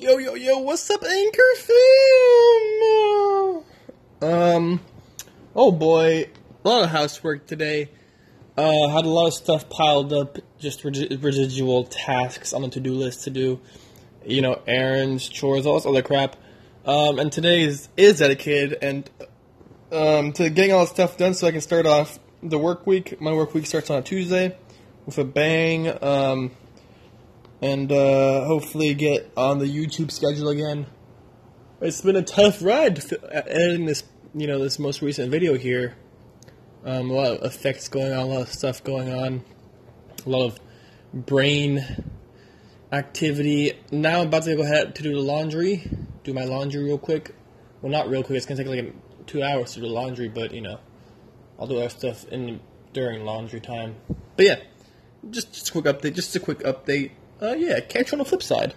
Yo, yo, yo, what's up, Anchor fam? Um, oh boy, a lot of housework today. Uh, had a lot of stuff piled up, just residual tasks on the to-do list to do. You know, errands, chores, all this other crap. Um, and today is, is dedicated and um, to getting all this stuff done so I can start off the work week. My work week starts on a Tuesday with a bang. Um, and uh, hopefully get on the YouTube schedule again. It's been a tough ride editing this, you know, this most recent video here. Um, a lot of effects going on, a lot of stuff going on, a lot of brain activity. Now I'm about to go ahead to do the laundry, do my laundry real quick. Well, not real quick. It's gonna take like two hours to do laundry, but you know, I'll do other stuff in during laundry time. But yeah, just just a quick update. Just a quick update uh, yeah, catch you on the flip side.